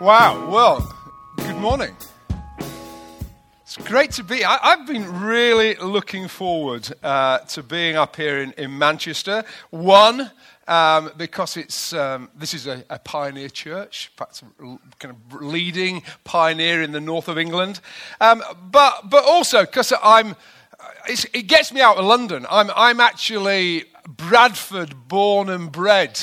Wow. Well, good morning. It's great to be. I, have been really looking forward uh, to being up here in, in Manchester. One, um, because it's um, this is a, a, pioneer church, perhaps kind of leading pioneer in the north of England. Um, but but also because I'm, it gets me out of London. I'm I'm actually Bradford born and bred.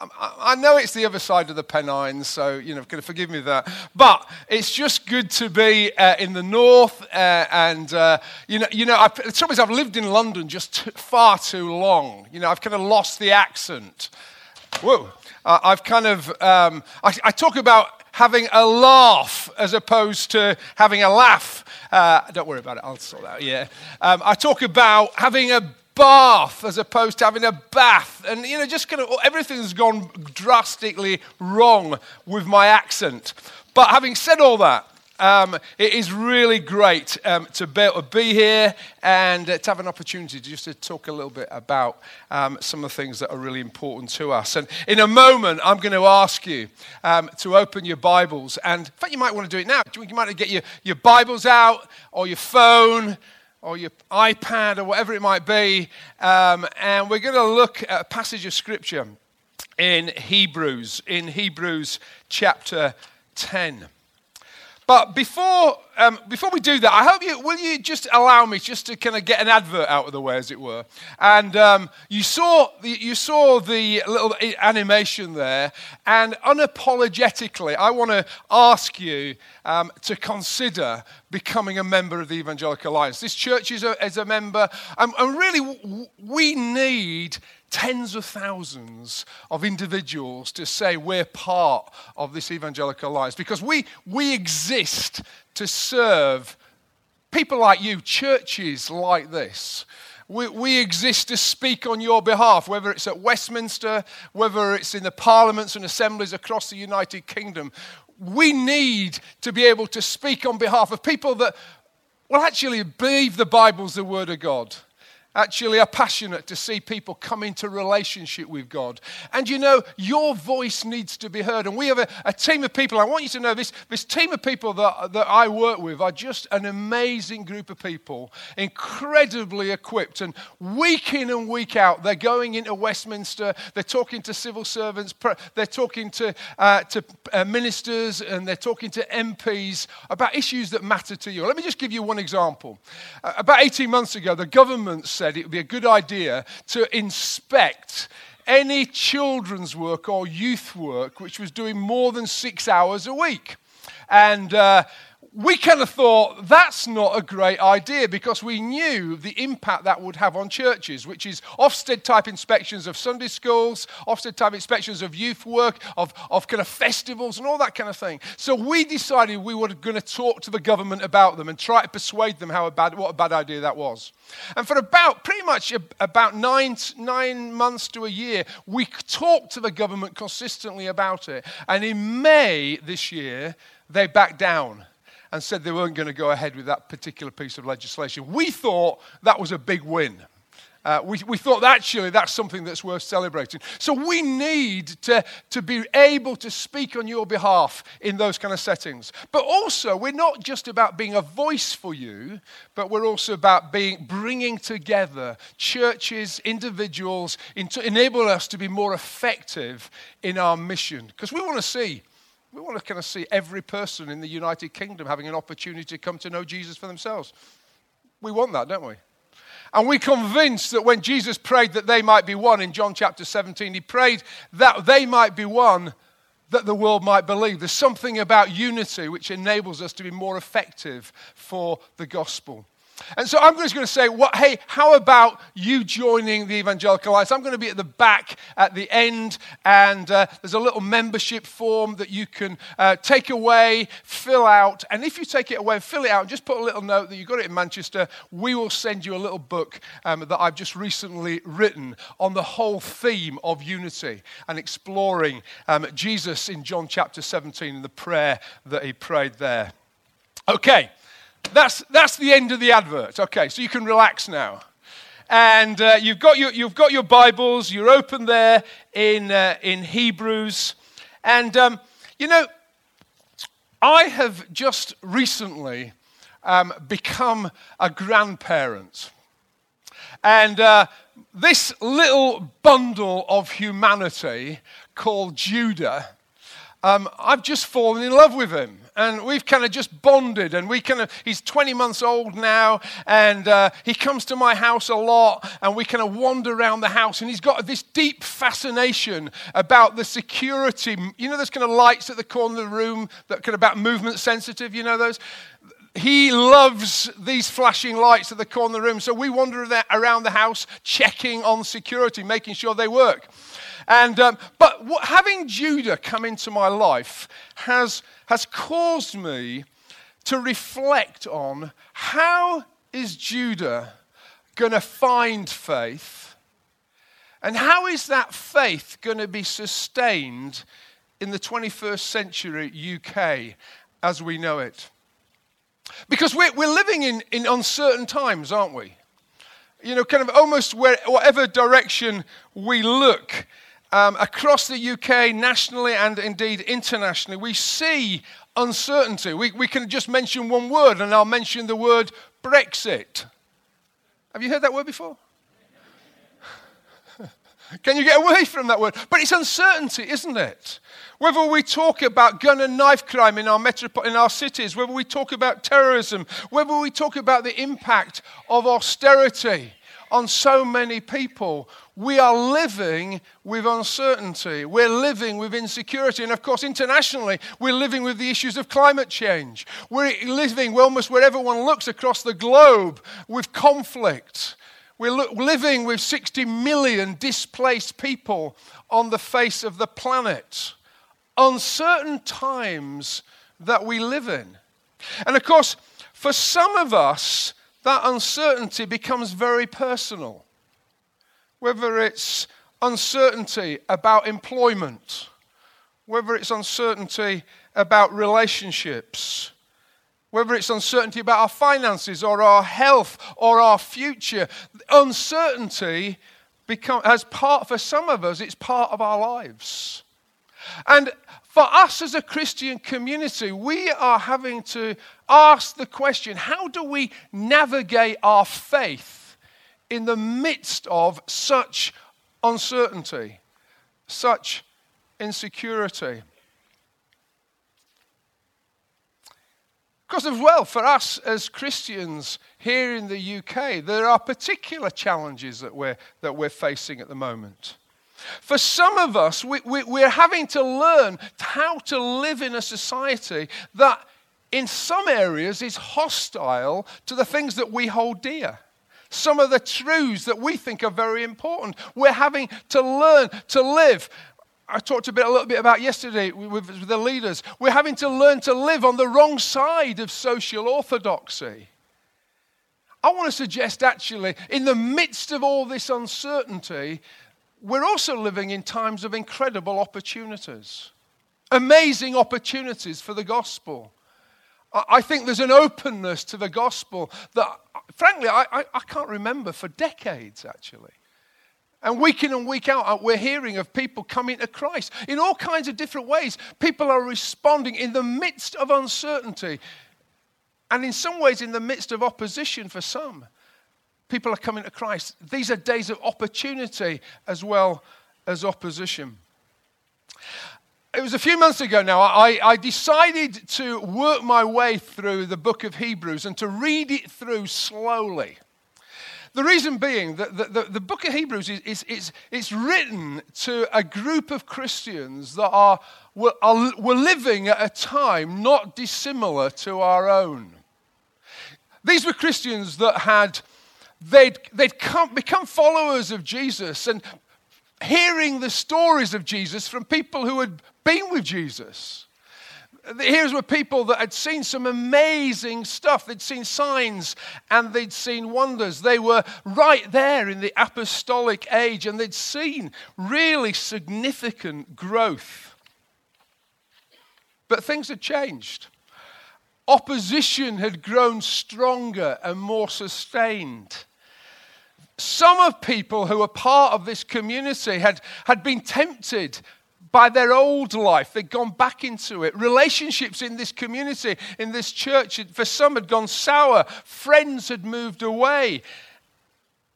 I know it's the other side of the Pennines, so you know, forgive me that. But it's just good to be uh, in the north, uh, and uh, you know, you know, I, the trouble is, I've lived in London just far too long. You know, I've kind of lost the accent. Whoa, I've kind of, um, I, I, talk about having a laugh as opposed to having a laugh. Uh, don't worry about it, I'll sort that. Out, yeah, um, I talk about having a bath as opposed to having a bath. And, you know, just kind of everything's gone drastically wrong with my accent. But having said all that, um, it is really great um, to be able to be here and uh, to have an opportunity to just to talk a little bit about um, some of the things that are really important to us. And in a moment, I'm going to ask you um, to open your Bibles. And in fact, you might want to do it now. You might get your, your Bibles out or your phone or your iPad or whatever it might be. Um, and we're going to look at a passage of scripture in Hebrews, in Hebrews chapter 10. But before, um, before we do that, I hope you will you just allow me just to kind of get an advert out of the way, as it were. And um, you saw the, you saw the little animation there, and unapologetically, I want to ask you um, to consider becoming a member of the Evangelical Alliance. This church is a, is a member, and, and really, we need tens of thousands of individuals to say we're part of this evangelical alliance because we, we exist to serve people like you, churches like this. We, we exist to speak on your behalf, whether it's at Westminster, whether it's in the parliaments and assemblies across the United Kingdom. We need to be able to speak on behalf of people that, will actually believe the Bible's the Word of God actually are passionate to see people come into relationship with God. And you know, your voice needs to be heard. And we have a, a, team of people. I want you to know this, this team of people that, that I work with are just an amazing group of people, incredibly equipped. And week in and week out, they're going into Westminster, they're talking to civil servants, they're talking to, uh, to uh, ministers, and they're talking to MPs about issues that matter to you. Let me just give you one example. Uh, about 18 months ago, the government said it would be a good idea to inspect any children's work or youth work which was doing more than six hours a week. And uh, we kind of thought that's not a great idea because we knew the impact that would have on churches, which is Ofsted type inspections of Sunday schools, Ofsted type inspections of youth work, of, of kind of festivals and all that kind of thing. So we decided we were going to talk to the government about them and try to persuade them how a bad, what a bad idea that was. And for about pretty much about nine, nine months to a year, we talked to the government consistently about it. And in May this year, they backed down and said they weren't going to go ahead with that particular piece of legislation. We thought that was a big win. Uh, we, we thought actually that's something that's worth celebrating. So we need to, to be able to speak on your behalf in those kind of settings. But also, we're not just about being a voice for you, but we're also about being, bringing together churches, individuals, to enable us to be more effective in our mission. Because we want to see we want to kind of see every person in the United Kingdom having an opportunity to come to know Jesus for themselves. We want that, don't we? And we're convinced that when Jesus prayed that they might be one in John chapter 17, he prayed that they might be one that the world might believe. There's something about unity which enables us to be more effective for the gospel. And so I'm just going to say, what, hey, how about you joining the Evangelical Alliance? I'm going to be at the back at the end, and uh, there's a little membership form that you can uh, take away, fill out. And if you take it away and fill it out, and just put a little note that you got it in Manchester, we will send you a little book um, that I've just recently written on the whole theme of unity and exploring um, Jesus in John chapter 17 and the prayer that he prayed there. Okay. That's, that's the end of the advert. Okay, so you can relax now. And uh, you've, got your, you've got your Bibles, you're open there in, uh, in Hebrews. And, um, you know, I have just recently um, become a grandparent. And uh, this little bundle of humanity called Judah, um, I've just fallen in love with him and we've kind of just bonded and we kind of he's 20 months old now and uh, he comes to my house a lot and we kind of wander around the house and he's got this deep fascination about the security you know those kind of lights at the corner of the room that kind of about movement sensitive you know those? He loves these flashing lights at the corner of the room so we wander around the house checking on security making sure they work and, um, but what, having Judah come into my life has, has caused me to reflect on how is Judah going to find faith? And how is that faith going to be sustained in the 21st century UK as we know it? Because we're, we're living in, in uncertain times, aren't we? You know, kind of almost where, whatever direction we look, um, across the UK, nationally and indeed internationally, we see uncertainty. We, we can just mention one word, and I'll mention the word Brexit. Have you heard that word before? Can you get away from that word? But it's uncertainty, isn't it? Whether we talk about gun and knife crime in our, metropo- in our cities, whether we talk about terrorism, whether we talk about the impact of austerity on so many people, we are living with uncertainty. We're living with insecurity. And of course, internationally, we're living with the issues of climate change. We're living almost wherever one looks across the globe with conflict. We're living with 60 million displaced people on the face of the planet. Uncertain times that we live in. And of course, for some of us, that uncertainty becomes very personal whether it's uncertainty about employment, whether it's uncertainty about relationships, whether it's uncertainty about our finances or our health or our future. Uncertainty become, has part, for some of us, it's part of our lives. And for us as a Christian community, we are having to ask the question how do we navigate our faith in the midst of such uncertainty, such insecurity. Because, as well, for us as Christians here in the UK, there are particular challenges that we're, that we're facing at the moment. For some of us, we, we, we're having to learn how to live in a society that, in some areas, is hostile to the things that we hold dear some of the truths that we think are very important. We're having to learn to live. I talked a, bit, a little bit about yesterday with, with the leaders. We're having to learn to live on the wrong side of social orthodoxy. I want to suggest, actually, in the midst of all this uncertainty, we're also living in times of incredible opportunities, amazing opportunities for the gospel. I think there's an openness to the gospel that, frankly, I, I, I, can't remember for decades, actually. And week in and week out, uh, we're hearing of people coming to Christ in all kinds of different ways. People are responding in the midst of uncertainty, and in some ways, in the midst of opposition for some. People are coming to Christ. These are days of opportunity as well as opposition it was a few months ago now, I, I, decided to work my way through the book of Hebrews and to read it through slowly. The reason being that the, the, the book of Hebrews is, is, is, is written to a group of Christians that are were, are, were living at a time not dissimilar to our own. These were Christians that had they'd, they'd come, become followers of Jesus and hearing the stories of Jesus from people who had been with Jesus. Here's were people that had seen some amazing stuff. They'd seen signs and they'd seen wonders. They were right there in the apostolic age and they'd seen really significant growth. But things had changed. Opposition had grown stronger and more sustained some of people who were part of this community had, had been tempted by their old life. They'd gone back into it. Relationships in this community, in this church, for some had gone sour. Friends had moved away.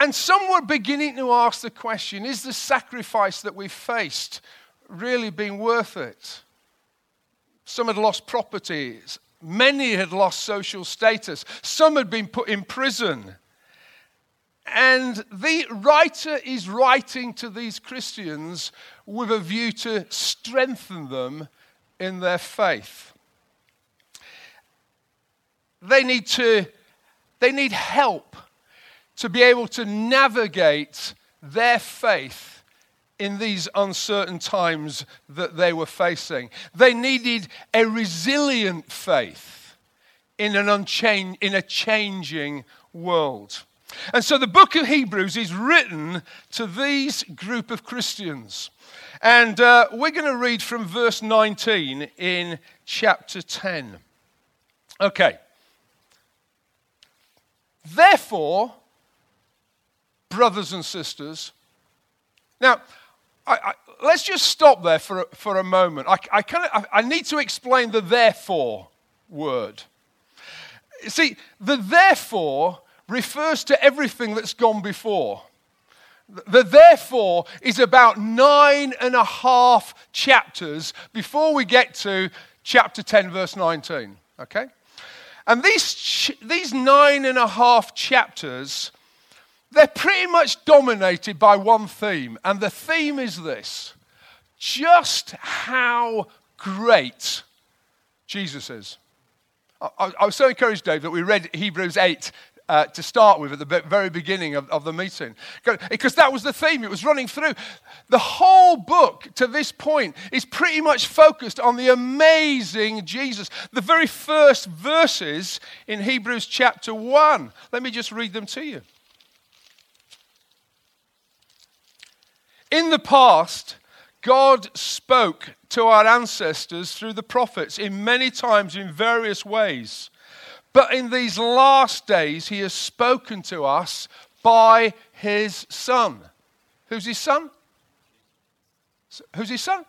And some were beginning to ask the question is the sacrifice that we faced really been worth it? Some had lost properties. Many had lost social status. Some had been put in prison. And the writer is writing to these Christians with a view to strengthen them in their faith. They need to they need help to be able to navigate their faith in these uncertain times that they were facing. They needed a resilient faith in, an unchange, in a changing world. And so the book of Hebrews is written to these group of Christians. And uh, we're going to read from verse 19 in chapter 10. Okay. Therefore, brothers and sisters, now, I, I, let's just stop there for, for a moment. I, I, kinda, I, I need to explain the therefore word. See, the therefore refers to everything that's gone before. The therefore is about nine and a half chapters before we get to chapter 10, verse 19. Okay? And these, these nine and a half chapters, they're pretty much dominated by one theme. And the theme is this just how great Jesus is. I, I was so encouraged, Dave, that we read Hebrews 8 uh, to start with at the very beginning of, of the meeting. Because that was the theme, it was running through. The whole book to this point is pretty much focused on the amazing Jesus. The very first verses in Hebrews chapter 1. Let me just read them to you. In the past, God spoke to our ancestors through the prophets in many times in various ways. But in these last days, he has spoken to us by his son. Who's his son? Who's his son?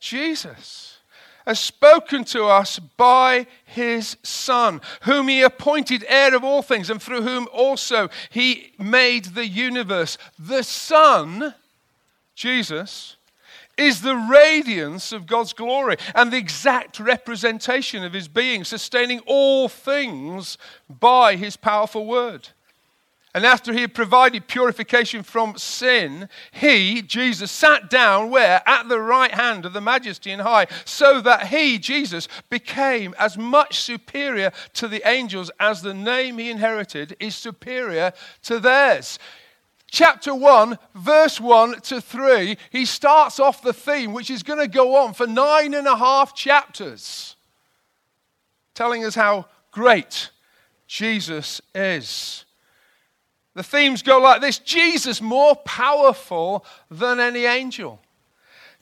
Jesus. Has spoken to us by his Son, whom he appointed heir of all things, and through whom also he made the universe. The Son, Jesus, is the radiance of God's glory and the exact representation of his being, sustaining all things by his powerful word. And after he had provided purification from sin, he, Jesus, sat down where? At the right hand of the majesty and high, so that he, Jesus, became as much superior to the angels as the name he inherited is superior to theirs chapter 1, verse 1 to 3, he starts off the theme, which is going to go on for nine and a half chapters, telling us how great Jesus is. The themes go like this Jesus more powerful than any angel.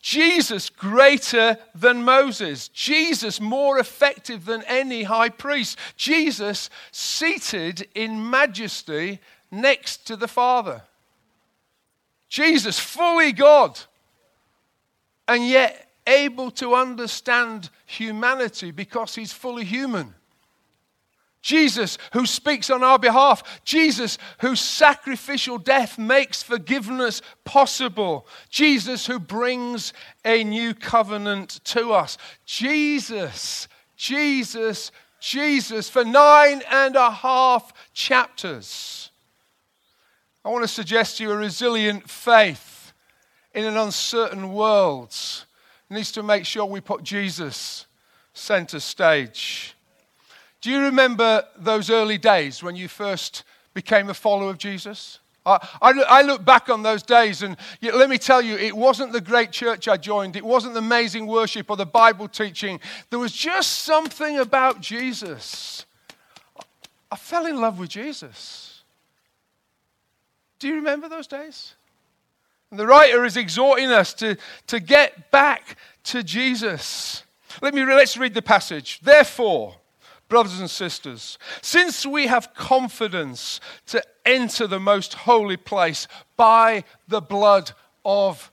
Jesus greater than Moses. Jesus more effective than any high priest. Jesus seated in majesty next to the Father. Jesus, fully God, and yet able to understand humanity because he's fully human. Jesus, who speaks on our behalf. Jesus, whose sacrificial death makes forgiveness possible. Jesus, who brings a new covenant to us. Jesus, Jesus, Jesus, for nine and a half chapters. I want to suggest to you a resilient faith in an uncertain world needs to make sure we put Jesus center stage. Do you remember those early days when you first became a follower of Jesus? I, I, look back on those days, and let me tell you, it wasn't the great church I joined. It wasn't the amazing worship or the Bible teaching. There was just something about Jesus. I fell in love with Jesus. Do you remember those days? And the writer is exhorting us to, to get back to Jesus. Let me let's read the passage. Therefore, brothers and sisters, since we have confidence to enter the most holy place by the blood of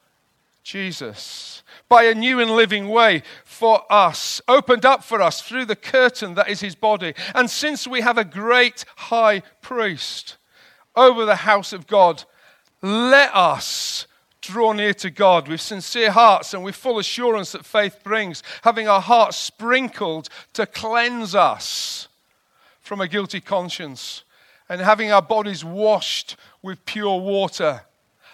Jesus by a new and living way for us, opened up for us through the curtain that is his body. And since we have a great high priest over the house of God, let us draw near to God with sincere hearts and with full assurance that faith brings, having our hearts sprinkled to cleanse us from a guilty conscience and having our bodies washed with pure water.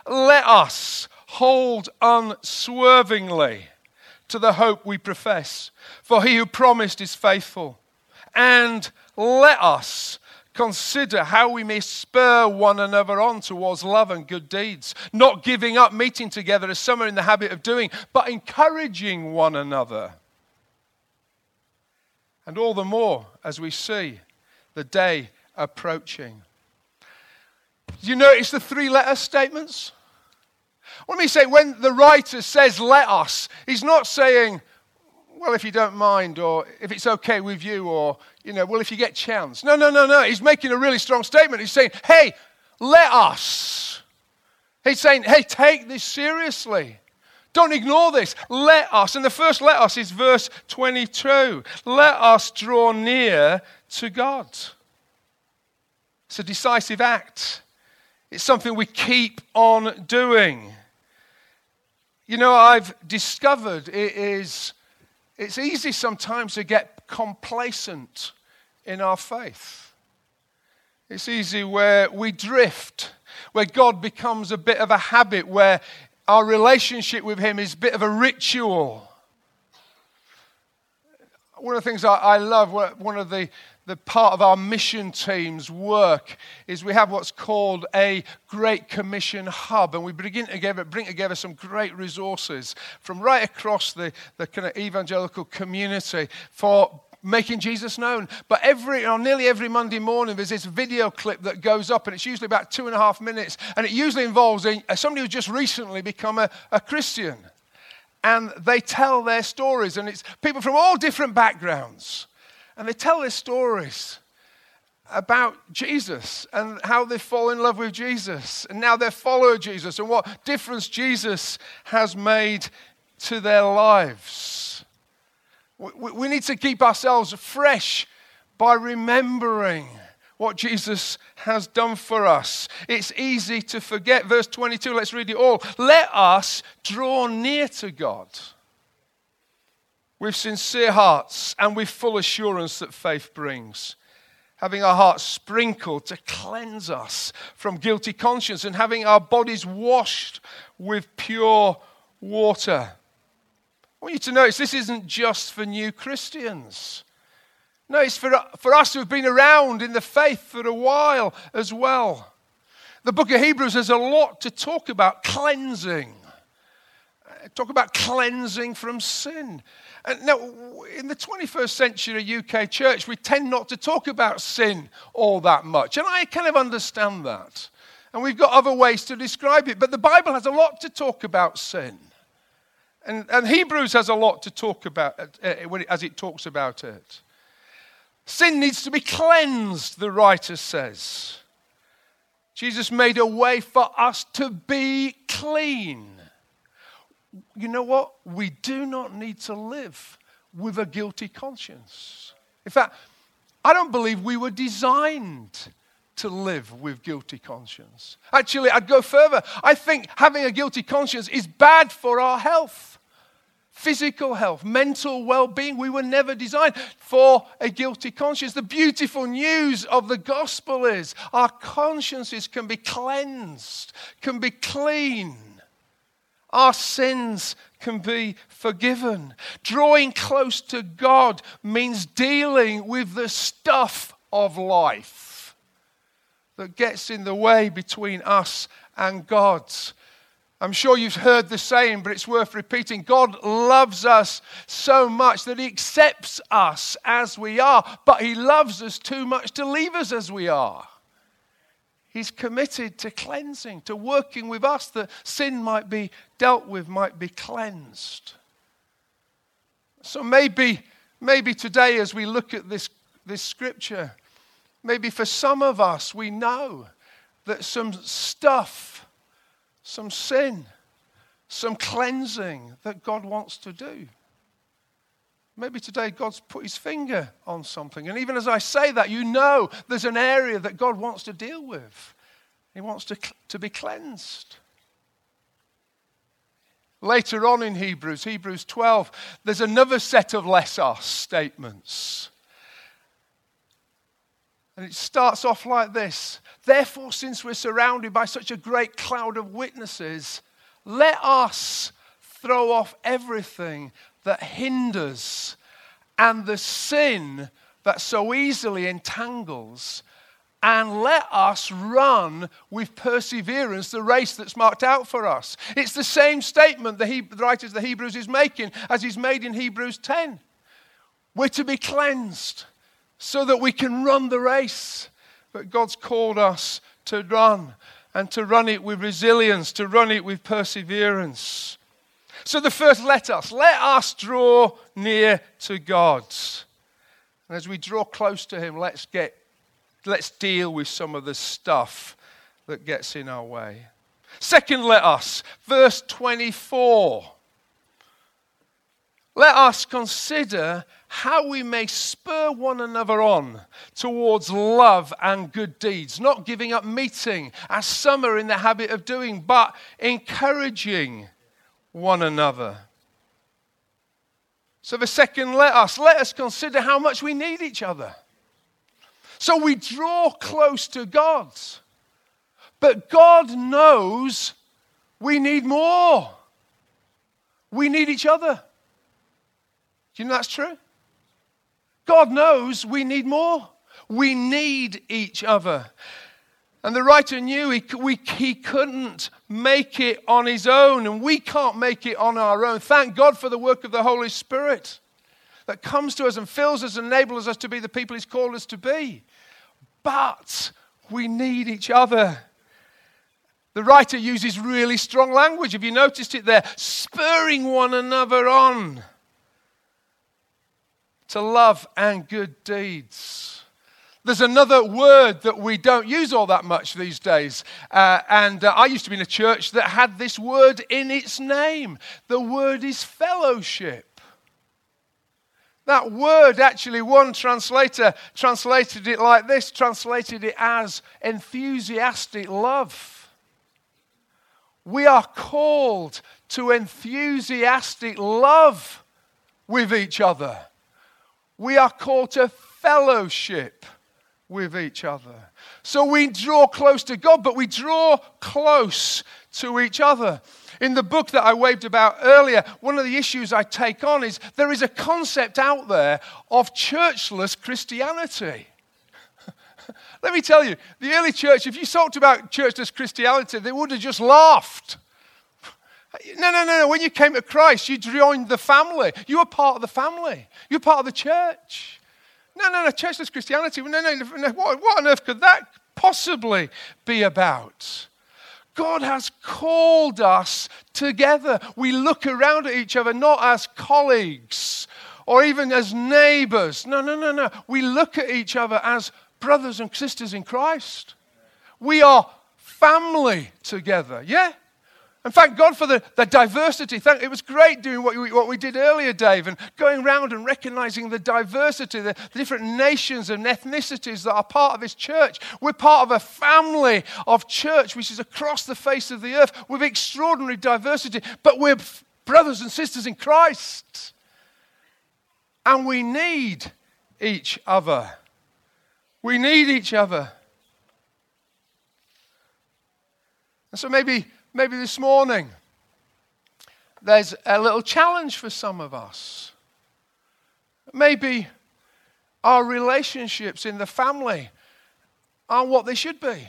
Let us hold unswervingly to the hope we profess, for he who promised is faithful. And let us consider how we may spur one another on towards love and good deeds, not giving up meeting together as some are in the habit of doing, but encouraging one another. And all the more as we see the day approaching. You notice the three letter statements? Let me say, when the writer says let us, he's not saying, well, if you don't mind, or if it's okay with you, or, you know, well, if you get chance. No, no, no, no. He's making a really strong statement. He's saying, hey, let us. He's saying, hey, take this seriously. Don't ignore this. Let us. And the first let us is verse 22. Let us draw near to God. It's a decisive act. It's something we keep on doing. You know, I've discovered it is it's easy sometimes to get complacent in our faith. It's easy where we drift, where God becomes a bit of a habit, where our relationship with Him is a bit of a ritual. One of the things I, love, one of the the part of our mission team's work is we have what's called a Great Commission Hub, and we bring together, bring together some great resources from right across the, the kind of evangelical community for making Jesus known. But every, or nearly every Monday morning, there's this video clip that goes up, and it's usually about two and a half minutes, and it usually involves somebody who's just recently become a, a Christian. And they tell their stories, and it's people from all different backgrounds. And they tell their stories about Jesus and how they fall in love with Jesus and now they follow Jesus and what difference Jesus has made to their lives. We, we need to keep ourselves fresh by remembering what Jesus has done for us. It's easy to forget. Verse 22, let's read it all. Let us draw near to God with sincere hearts and with full assurance that faith brings. Having our hearts sprinkled to cleanse us from guilty conscience and having our bodies washed with pure water. I want you to notice this isn't just for new Christians. No, it's for, for us who have been around in the faith for a while as well. The book of Hebrews has a lot to talk about cleansing. Talk about cleansing from sin. And now, in the 21st century UK church, we tend not to talk about sin all that much. And I kind of understand that. And we've got other ways to describe it. But the Bible has a lot to talk about sin. And, and Hebrews has a lot to talk about uh, as it talks about it. Sin needs to be cleansed, the writer says. Jesus made a way for us to be clean you know what? We do not need to live with a guilty conscience. In fact, I don't believe we were designed to live with guilty conscience. Actually, I'd go further. I think having a guilty conscience is bad for our health. Physical health, mental well being. We were never designed for a guilty conscience. The beautiful news of the gospel is our consciences can be cleansed, can be clean our sins can be forgiven. Drawing close to God means dealing with the stuff of life that gets in the way between us and God. I'm sure you've heard the saying, but it's worth repeating. God loves us so much that He accepts us as we are, but He loves us too much to leave us as we are. He's committed to cleansing, to working with us that sin might be dealt with, might be cleansed. So maybe, maybe today, as we look at this, this scripture, maybe for some of us, we know that some stuff, some sin, some cleansing that God wants to do. Maybe today God's put his finger on something. And even as I say that, you know there's an area that God wants to deal with. He wants to, to be cleansed. Later on in Hebrews, Hebrews 12, there's another set of us statements. And it starts off like this Therefore, since we're surrounded by such a great cloud of witnesses, let us throw off everything that hinders and the sin that so easily entangles, and let us run with perseverance the race that's marked out for us. It's the same statement the, he- the writer of the Hebrews is making as he's made in Hebrews 10. We're to be cleansed so that we can run the race that God's called us to run and to run it with resilience, to run it with perseverance. So, the first let us, let us draw near to God. And as we draw close to Him, let's, get, let's deal with some of the stuff that gets in our way. Second, let us, verse 24. Let us consider how we may spur one another on towards love and good deeds, not giving up meeting, as some are in the habit of doing, but encouraging one another. So, the second, let us, let us consider how much we need each other. So, we draw close to God, but God knows we need more. We need each other. Do you know that's true? God knows we need more. We need each other. And the writer knew he, we, he couldn't make it on his own, and we can't make it on our own. Thank God for the work of the Holy Spirit that comes to us and fills us and enables us to be the people he's called us to be. But we need each other. The writer uses really strong language. Have you noticed it there? Spurring one another on to love and good deeds. There's another word that we don't use all that much these days. Uh, and uh, I used to be in a church that had this word in its name. The word is fellowship. That word, actually, one translator translated it like this translated it as enthusiastic love. We are called to enthusiastic love with each other. We are called to fellowship with each other. So we draw close to God, but we draw close to each other. In the book that I waved about earlier, one of the issues I take on is there is a concept out there of churchless Christianity. Let me tell you, the early church, if you talked about churchless Christianity, they would have just laughed. No, no, no, no. When you came to Christ, you joined the family. You were part of the family, you're part of the church. No, no, no, churchless Christianity. No, no, no. What, what on earth could that possibly be about? God has called us together. We look around at each other not as colleagues or even as neighbors. No, no, no, no. We look at each other as brothers and sisters in Christ. We are family together. Yeah? And thank God for the, the diversity. Thank, it was great doing what we, what we did earlier, Dave, and going around and recognizing the diversity, the, the different nations and ethnicities that are part of this church. We're part of a family of church which is across the face of the earth with extraordinary diversity, but we're brothers and sisters in Christ. And we need each other. We need each other. And so maybe maybe this morning, there's a little challenge for some of us. Maybe our relationships in the family aren't what they should be.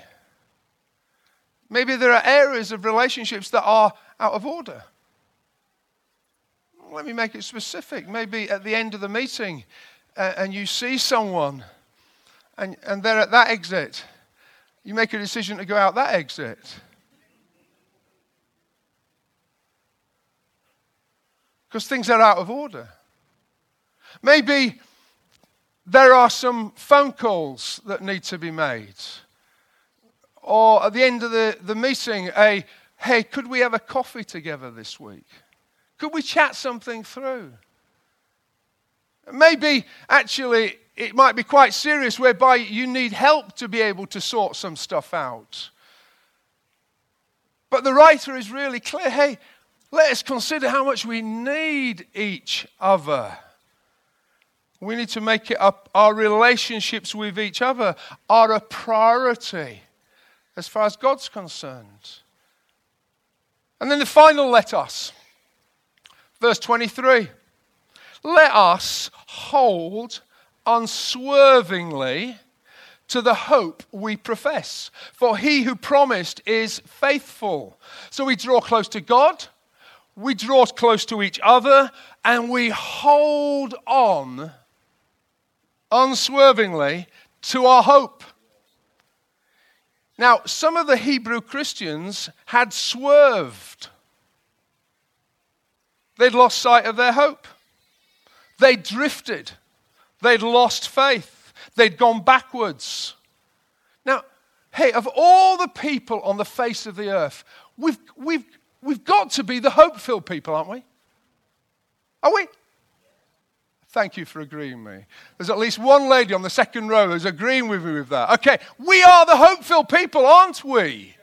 Maybe there are areas of relationships that are out of order. Let me make it specific. Maybe at the end of the meeting, uh, and you see someone, and, and they're at that exit, you make a decision to go out that exit. Because things are out of order. Maybe there are some phone calls that need to be made. Or at the end of the, the meeting, a, hey, could we have a coffee together this week? Could we chat something through? Maybe actually it might be quite serious whereby you need help to be able to sort some stuff out. But the writer is really clear hey, let us consider how much we need each other. We need to make it up. Our relationships with each other are a priority as far as God's concerned. And then the final let us. Verse 23. Let us hold unswervingly to the hope we profess. For he who promised is faithful. So we draw close to God, we draw close to each other, and we hold on unswervingly to our hope. Now, some of the Hebrew Christians had swerved. They'd lost sight of their hope. They'd drifted. They'd lost faith. They'd gone backwards. Now, hey, of all the people on the face of the earth, we've, we've, we've got to be the hope filled people, aren't we? Are we? Thank you for agreeing me. There's at least one lady on the second row who's agreeing with me with that. Okay, we are the hope filled people, aren't we?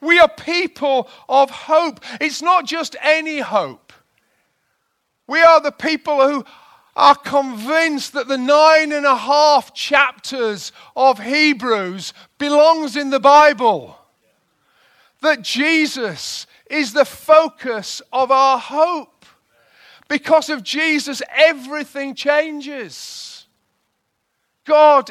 We are people of hope. It's not just any hope. We are the people who are convinced that the nine and a half chapters of Hebrews belongs in the Bible. That Jesus is the focus of our hope. Because of Jesus, everything changes. God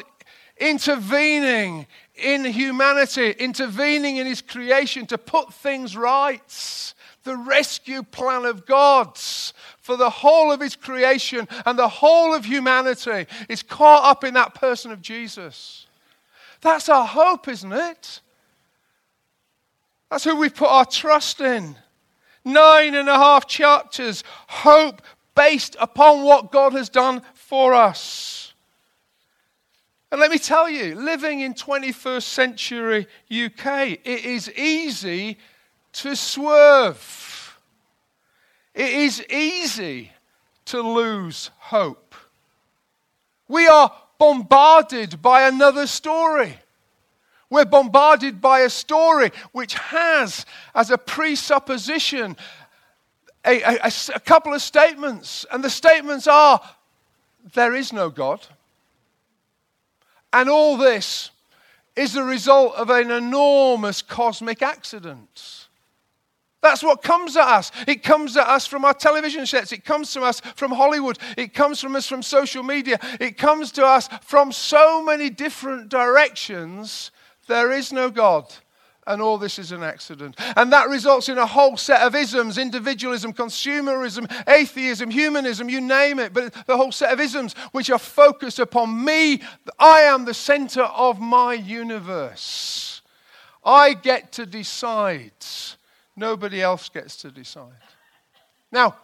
intervening in humanity, intervening in his creation to put things right. The rescue plan of God for the whole of his creation and the whole of humanity is caught up in that person of Jesus. That's our hope, isn't it? That's who we put our trust in. Nine and a half chapters, hope based upon what God has done for us. And let me tell you, living in 21st century UK, it is easy to swerve. It is easy to lose hope. We are bombarded by another story. We're bombarded by a story which has as a presupposition a, a, a, couple of statements. And the statements are there is no God. And all this is the result of an enormous cosmic accident. That's what comes at us. It comes at us from our television sets. It comes to us from Hollywood. It comes from us from social media. It comes to us from so many different directions there is no God. And all this is an accident. And that results in a whole set of isms individualism, consumerism, atheism, humanism, you name it. But the whole set of isms which are focused upon me. I am the center of my universe. I get to decide. Nobody else gets to decide. Now,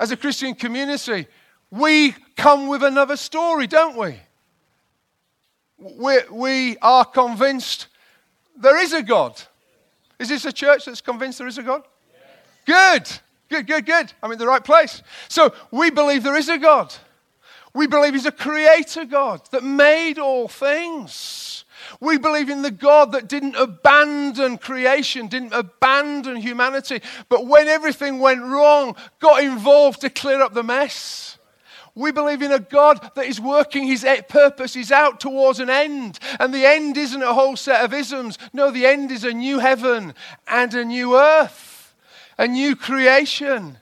as a Christian community, we come with another story, don't we? We, we are convinced there is a God. Is this a church that's convinced there is a God? Yes. Good, good, good, good. I'm in the right place. So we believe there is a God. We believe He's a creator God that made all things. We believe in the God that didn't abandon creation, didn't abandon humanity, but when everything went wrong, got involved to clear up the mess. We believe in a God that is working his purpose is out towards an end. And the end isn't a whole set of isms. No, the end is a new heaven and a new earth, a new creation.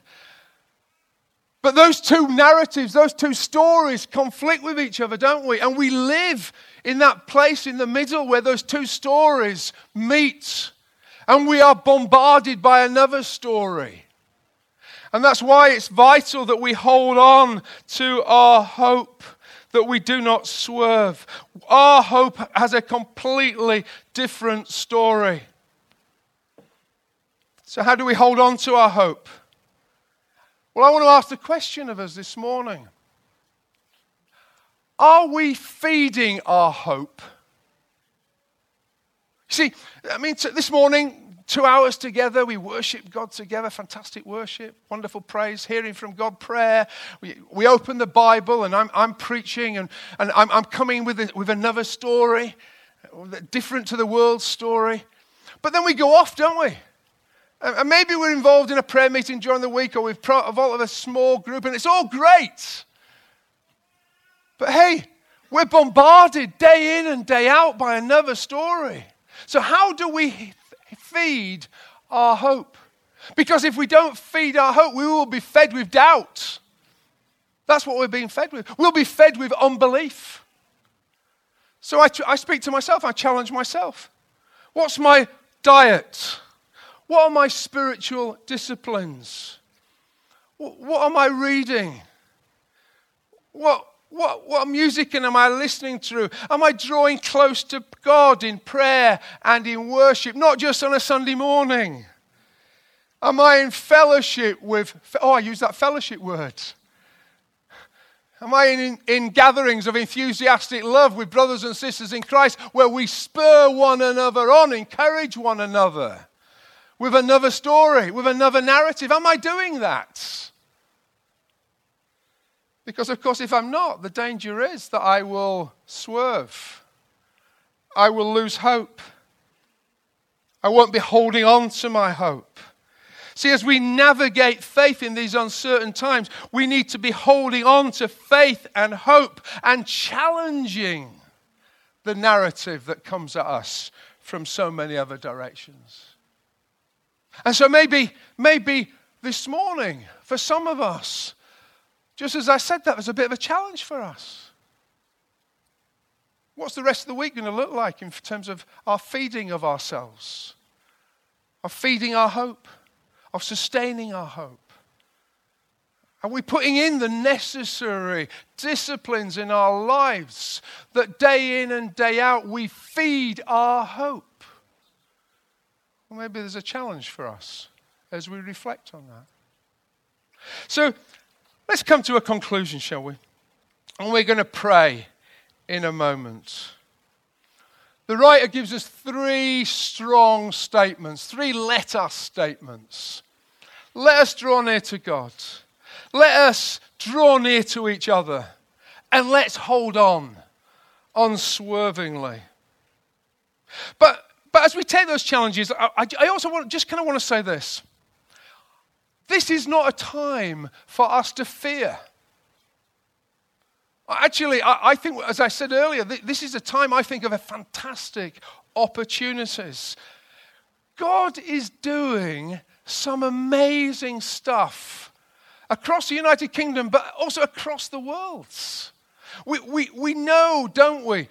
But those two narratives, those two stories conflict with each other, don't we? And we live in that place in the middle where those two stories meet. And we are bombarded by another story. And that's why it's vital that we hold on to our hope, that we do not swerve. Our hope has a completely different story. So, how do we hold on to our hope? Well, I want to ask the question of us this morning Are we feeding our hope? See, I mean, this morning, two hours together. We worship God together. Fantastic worship, wonderful praise, hearing from God, prayer. We, we open the Bible, and I'm, I'm preaching, and, and I'm, I'm coming with, a, with another story, different to the world's story. But then we go off, don't we? And maybe we're involved in a prayer meeting during the week, or we've involved of a small group, and it's all great. But hey, we're bombarded day in and day out by another story. So, how do we feed our hope? Because if we don't feed our hope, we will be fed with doubt. That's what we're being fed with. We'll be fed with unbelief. So I, I speak to myself, I challenge myself. What's my diet? What are my spiritual disciplines? What am I reading? What, what, what music am I listening to? Am I drawing close to God in prayer and in worship, not just on a Sunday morning? Am I in fellowship with, oh, I use that fellowship word. Am I in, in gatherings of enthusiastic love with brothers and sisters in Christ where we spur one another on, encourage one another with another story, with another narrative? Am I doing that? Because, of course, if I'm not, the danger is that I will swerve. I will lose hope. I won't be holding on to my hope. See, as we navigate faith in these uncertain times, we need to be holding on to faith and hope and challenging the narrative that comes at us from so many other directions. And so maybe, maybe this morning, for some of us, just as I said, that was a bit of a challenge for us. What's the rest of the week going to look like in terms of our feeding of ourselves, of feeding our hope, of sustaining our hope? Are we putting in the necessary disciplines in our lives that day in and day out we feed our hope? Well, maybe there's a challenge for us as we reflect on that. So, Let's come to a conclusion, shall we? And we're going to pray in a moment. The writer gives us three strong statements, three let us statements. Let us draw near to God. Let us draw near to each other. And let's hold on unswervingly. But, but as we take those challenges, I, I also want, just kind of want to say this. This is not a time for us to fear. Actually, I, think, as I said earlier, this is a time I think of a fantastic opportunities. God is doing some amazing stuff across the United Kingdom, but also across the world. We, we, we know, don't we?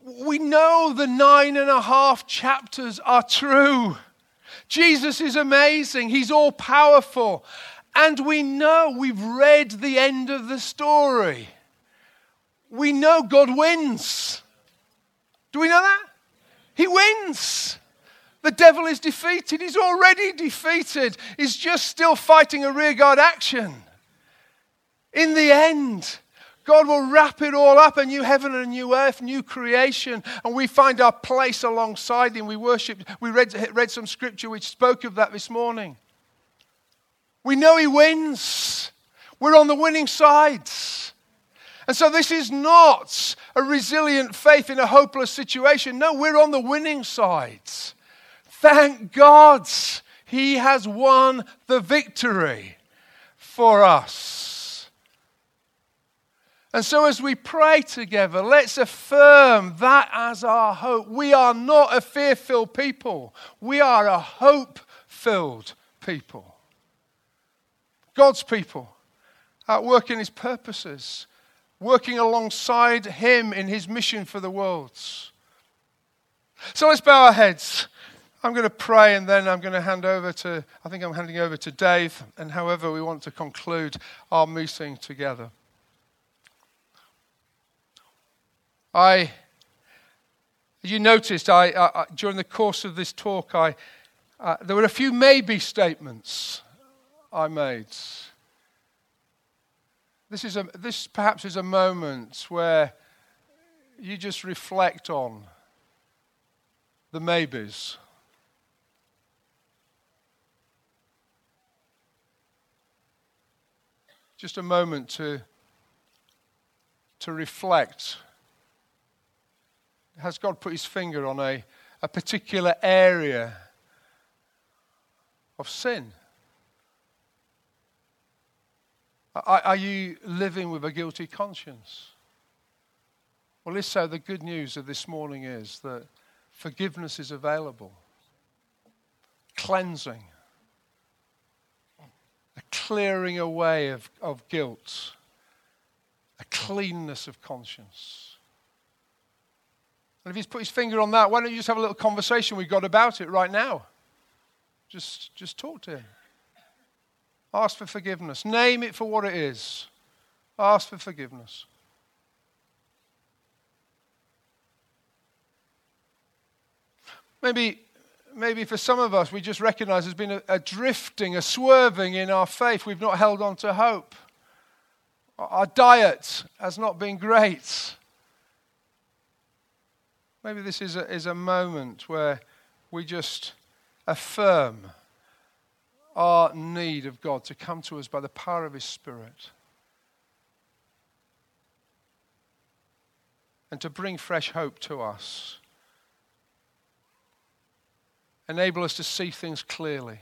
We know the nine and a half chapters are true. Jesus is amazing, He's all powerful. And we know, we've read the end of the story. We know God wins. Do we know that? He wins. The devil is defeated. He's already defeated. He's just still fighting a rearguard action. In the end, God will wrap it all up a new heaven and a new earth, new creation, and we find our place alongside Him. We worship. We read, read some scripture which spoke of that this morning. We know He wins, we're on the winning side. And so, this is not a resilient faith in a hopeless situation. No, we're on the winning side. Thank God He has won the victory for us. And so, as we pray together, let's affirm that as our hope. We are not a fear filled people, we are a hope filled people. God's people at work in his purposes, working alongside him in his mission for the world. So let's bow our heads. I'm going to pray and then I'm going to hand over to, I think I'm handing over to Dave, and however we want to conclude our meeting together. I, you noticed, I, I during the course of this talk, I, uh, there were a few maybe statements I made. This, is a, this perhaps is a moment where you just reflect on the maybes. Just a moment to, to reflect has God put his finger on a, a particular area of sin? Are, you living with a guilty conscience? Well, if so, the good news of this morning is that forgiveness is available, cleansing, a clearing away of, of guilt, a cleanness of conscience. And if he's put his finger on that, why don't you just have a little conversation with God about it right now? Just, just talk to him. Ask for forgiveness. Name it for what it is. Ask for forgiveness. Maybe, maybe for some of us, we just recognize there's been a, a drifting, a swerving in our faith. We've not held on to hope. Our diet has not been great. Maybe this is a, is a moment where we just affirm our need of God to come to us by the power of His Spirit and to bring fresh hope to us. Enable us to see things clearly,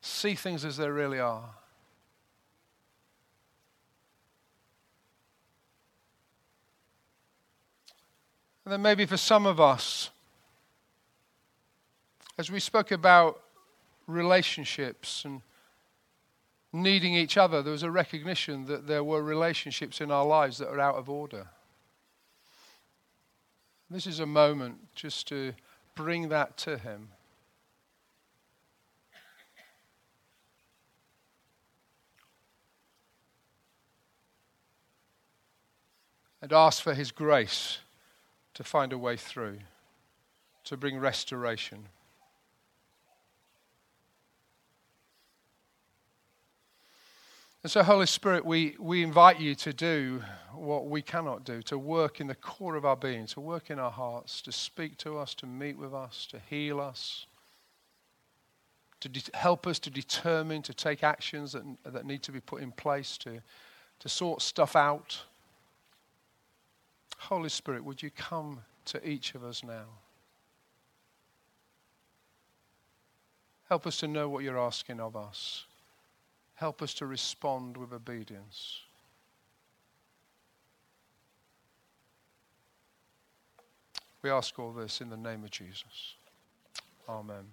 see things as they really are. And then maybe for some of us, as we spoke about relationships and needing each other, there was a recognition that there were relationships in our lives that are out of order. This is a moment just to bring that to Him. And ask for His grace to find a way through, to bring restoration. And so, Holy Spirit, we, we invite you to do what we cannot do, to work in the core of our being, to work in our hearts, to speak to us, to meet with us, to heal us, to de- help us to determine, to take actions that, that need to be put in place, to, to sort stuff out. Holy Spirit, would you come to each of us now? Help us to know what you're asking of us. Help us to respond with obedience. We ask all this in the name of Jesus. Amen.